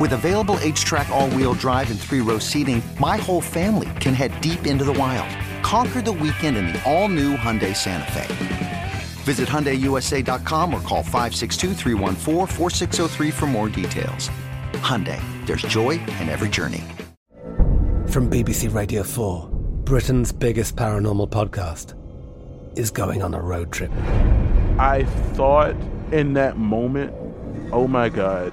With available HTRAC, all wheel drive, and three row seating, my whole family can head deep into the wild. Conquer the weekend in the all new Hyundai Santa Fe. Visit HyundaiUSA.com or call 562 for more details. Hyundai, there's joy in every journey. From BBC Radio 4, Britain's biggest paranormal podcast is going on a road trip. I thought in that moment, oh my God,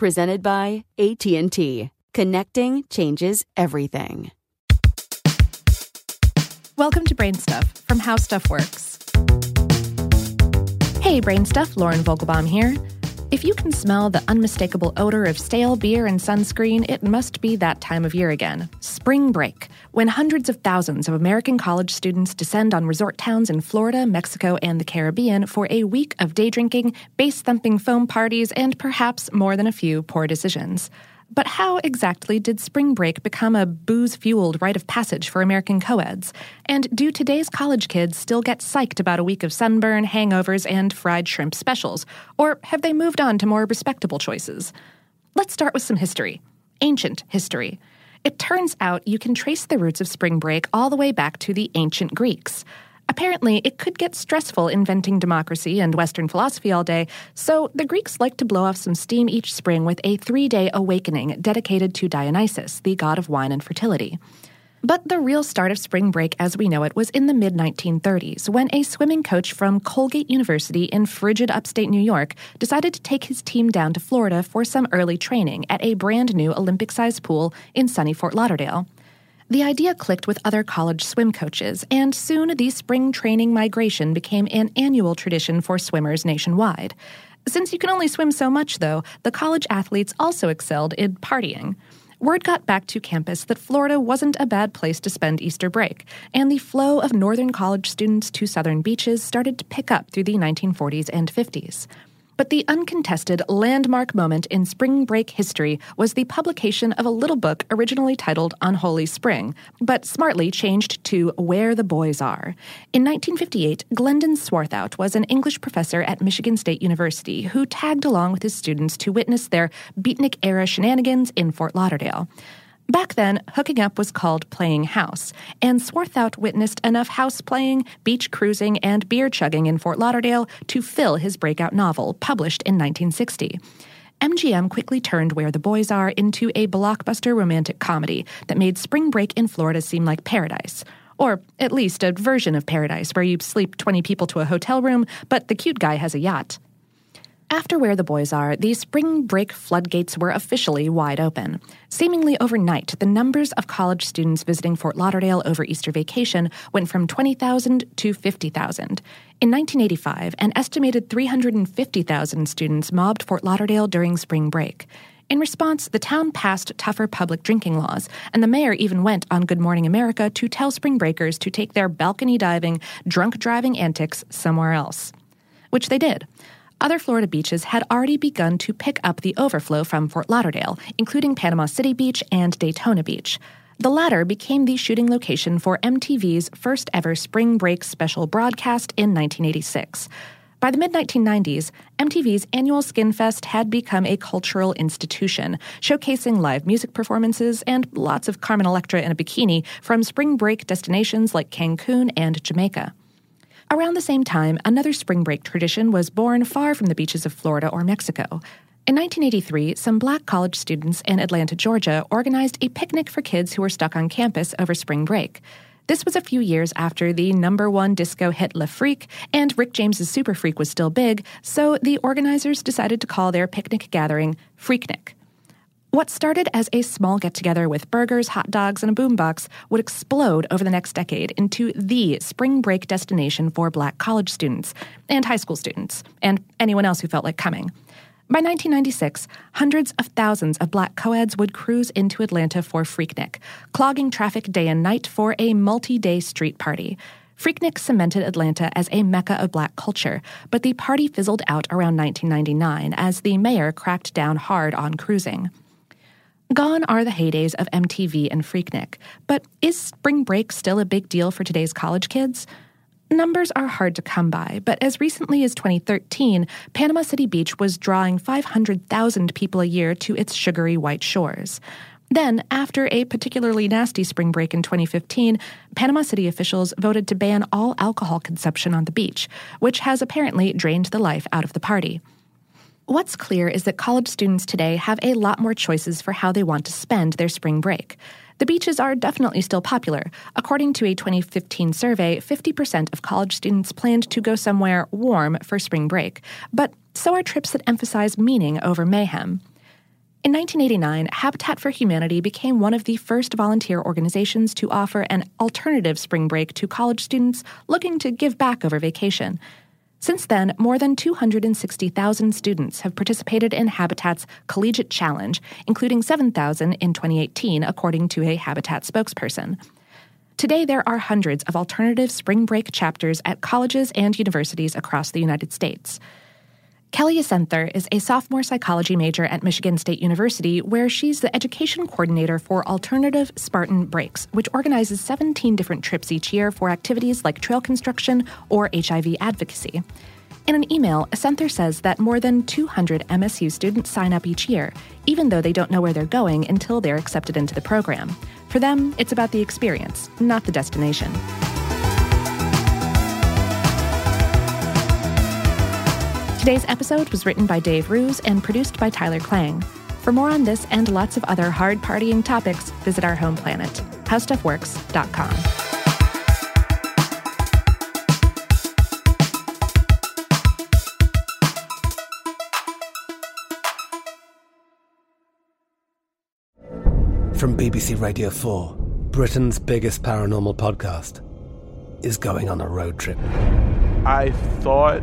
presented by AT&T. Connecting changes everything. Welcome to Brain Stuff from How Stuff Works. Hey, Brain Stuff, Lauren Vogelbaum here. If you can smell the unmistakable odor of stale beer and sunscreen, it must be that time of year again. Spring break, when hundreds of thousands of American college students descend on resort towns in Florida, Mexico, and the Caribbean for a week of day drinking, bass thumping foam parties, and perhaps more than a few poor decisions. But how exactly did spring break become a booze fueled rite of passage for American coeds? And do today's college kids still get psyched about a week of sunburn, hangovers, and fried shrimp specials? Or have they moved on to more respectable choices? Let's start with some history ancient history. It turns out you can trace the roots of spring break all the way back to the ancient Greeks. Apparently, it could get stressful inventing democracy and Western philosophy all day, so the Greeks liked to blow off some steam each spring with a three day awakening dedicated to Dionysus, the god of wine and fertility. But the real start of spring break as we know it was in the mid 1930s when a swimming coach from Colgate University in frigid upstate New York decided to take his team down to Florida for some early training at a brand new Olympic sized pool in sunny Fort Lauderdale. The idea clicked with other college swim coaches, and soon the spring training migration became an annual tradition for swimmers nationwide. Since you can only swim so much, though, the college athletes also excelled in partying. Word got back to campus that Florida wasn't a bad place to spend Easter break, and the flow of northern college students to southern beaches started to pick up through the 1940s and 50s. But the uncontested landmark moment in spring break history was the publication of a little book originally titled Unholy Spring, but smartly changed to Where the Boys Are. In 1958, Glendon Swarthout was an English professor at Michigan State University who tagged along with his students to witness their beatnik era shenanigans in Fort Lauderdale. Back then, hooking up was called playing house, and Swarthout witnessed enough house playing, beach cruising, and beer chugging in Fort Lauderdale to fill his breakout novel, published in 1960. MGM quickly turned Where the Boys Are into a blockbuster romantic comedy that made spring break in Florida seem like paradise. Or at least a version of paradise where you sleep 20 people to a hotel room, but the cute guy has a yacht. After Where the Boys Are, the spring break floodgates were officially wide open. Seemingly overnight, the numbers of college students visiting Fort Lauderdale over Easter vacation went from 20,000 to 50,000. In 1985, an estimated 350,000 students mobbed Fort Lauderdale during spring break. In response, the town passed tougher public drinking laws, and the mayor even went on Good Morning America to tell spring breakers to take their balcony diving, drunk driving antics somewhere else. Which they did. Other Florida beaches had already begun to pick up the overflow from Fort Lauderdale, including Panama City Beach and Daytona Beach. The latter became the shooting location for MTV's first ever spring break special broadcast in 1986. By the mid 1990s, MTV's annual Skinfest had become a cultural institution, showcasing live music performances and lots of Carmen Electra in a bikini from spring break destinations like Cancun and Jamaica. Around the same time, another spring break tradition was born far from the beaches of Florida or Mexico. In 1983, some black college students in Atlanta, Georgia, organized a picnic for kids who were stuck on campus over spring break. This was a few years after the number one disco hit Le Freak, and Rick James's Super Freak was still big, so the organizers decided to call their picnic gathering Freaknik. What started as a small get together with burgers, hot dogs, and a boombox would explode over the next decade into the spring break destination for black college students and high school students, and anyone else who felt like coming. By 1996, hundreds of thousands of black coeds would cruise into Atlanta for Freaknik, clogging traffic day and night for a multi day street party. Freaknik cemented Atlanta as a mecca of black culture, but the party fizzled out around 1999 as the mayor cracked down hard on cruising. Gone are the heydays of MTV and Freaknik, but is spring break still a big deal for today's college kids? Numbers are hard to come by, but as recently as 2013, Panama City Beach was drawing 500,000 people a year to its sugary white shores. Then, after a particularly nasty spring break in 2015, Panama City officials voted to ban all alcohol consumption on the beach, which has apparently drained the life out of the party. What's clear is that college students today have a lot more choices for how they want to spend their spring break. The beaches are definitely still popular. According to a 2015 survey, 50% of college students planned to go somewhere warm for spring break, but so are trips that emphasize meaning over mayhem. In 1989, Habitat for Humanity became one of the first volunteer organizations to offer an alternative spring break to college students looking to give back over vacation. Since then, more than 260,000 students have participated in Habitat's Collegiate Challenge, including 7,000 in 2018, according to a Habitat spokesperson. Today, there are hundreds of alternative spring break chapters at colleges and universities across the United States. Kelly Acenther is a sophomore psychology major at Michigan State University, where she's the education coordinator for Alternative Spartan Breaks, which organizes 17 different trips each year for activities like trail construction or HIV advocacy. In an email, Acenther says that more than 200 MSU students sign up each year, even though they don't know where they're going until they're accepted into the program. For them, it's about the experience, not the destination. Today's episode was written by Dave Roos and produced by Tyler Klang. For more on this and lots of other hard partying topics, visit our home planet, howstuffworks.com. From BBC Radio 4, Britain's biggest paranormal podcast is going on a road trip. I thought